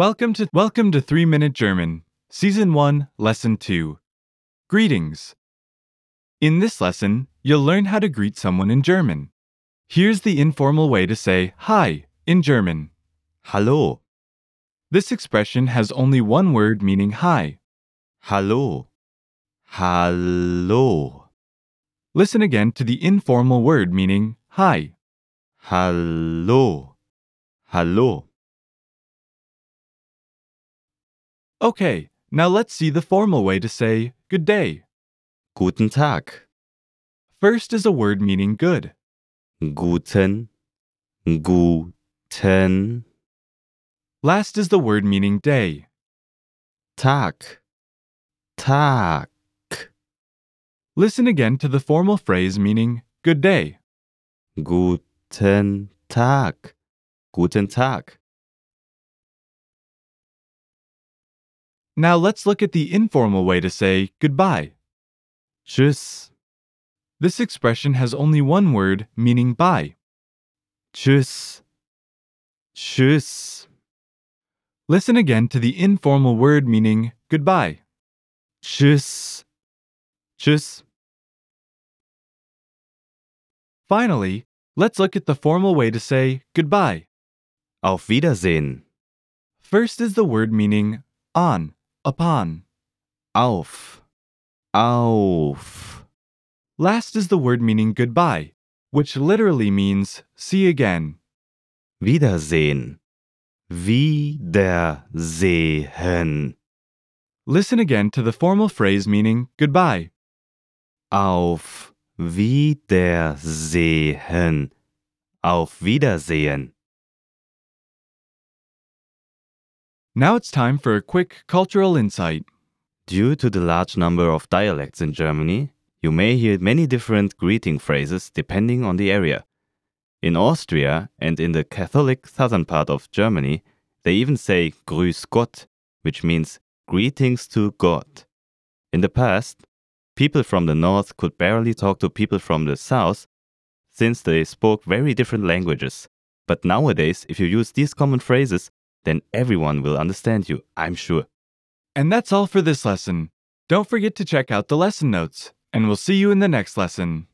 Welcome to Welcome to 3 Minute German, Season 1, Lesson 2. Greetings. In this lesson, you'll learn how to greet someone in German. Here's the informal way to say hi in German. Hallo, This expression has only one word meaning hi. hallo, hallo, Listen again to the informal word meaning hi. hallo, hallo. Okay, now let's see the formal way to say good day. Guten Tag, First is a word meaning good. guten, guten Last is the word meaning day. Tag, Tag, Listen again to the formal phrase meaning good day. guten Tag, guten Tag. Now let's look at the informal way to say goodbye. Tschüss, This expression has only one word meaning bye. tschüss, tschüss, Listen again to the informal word meaning goodbye. tschüss, tschüss. Finally, let's look at the formal way to say goodbye. Auf Wiedersehen. First is the word meaning on, upon. Auf, auf. Last is the word meaning goodbye, which literally means see again. Wiedersehen. Wiedersehen. Listen again to the formal phrase meaning goodbye. Auf Wiedersehen. Auf Wiedersehen. Now it's time for a quick cultural insight. Due to the large number of dialects in Germany, you may hear many different greeting phrases depending on the area. In Austria and in the Catholic southern part of Germany, they even say Grüß Gott, which means greetings to God. In the past, people from the north could barely talk to people from the south since they spoke very different languages. But nowadays, if you use these common phrases, then everyone will understand you, I'm sure. And that's all for this lesson. Don't forget to check out the lesson notes, and we'll see you in the next lesson.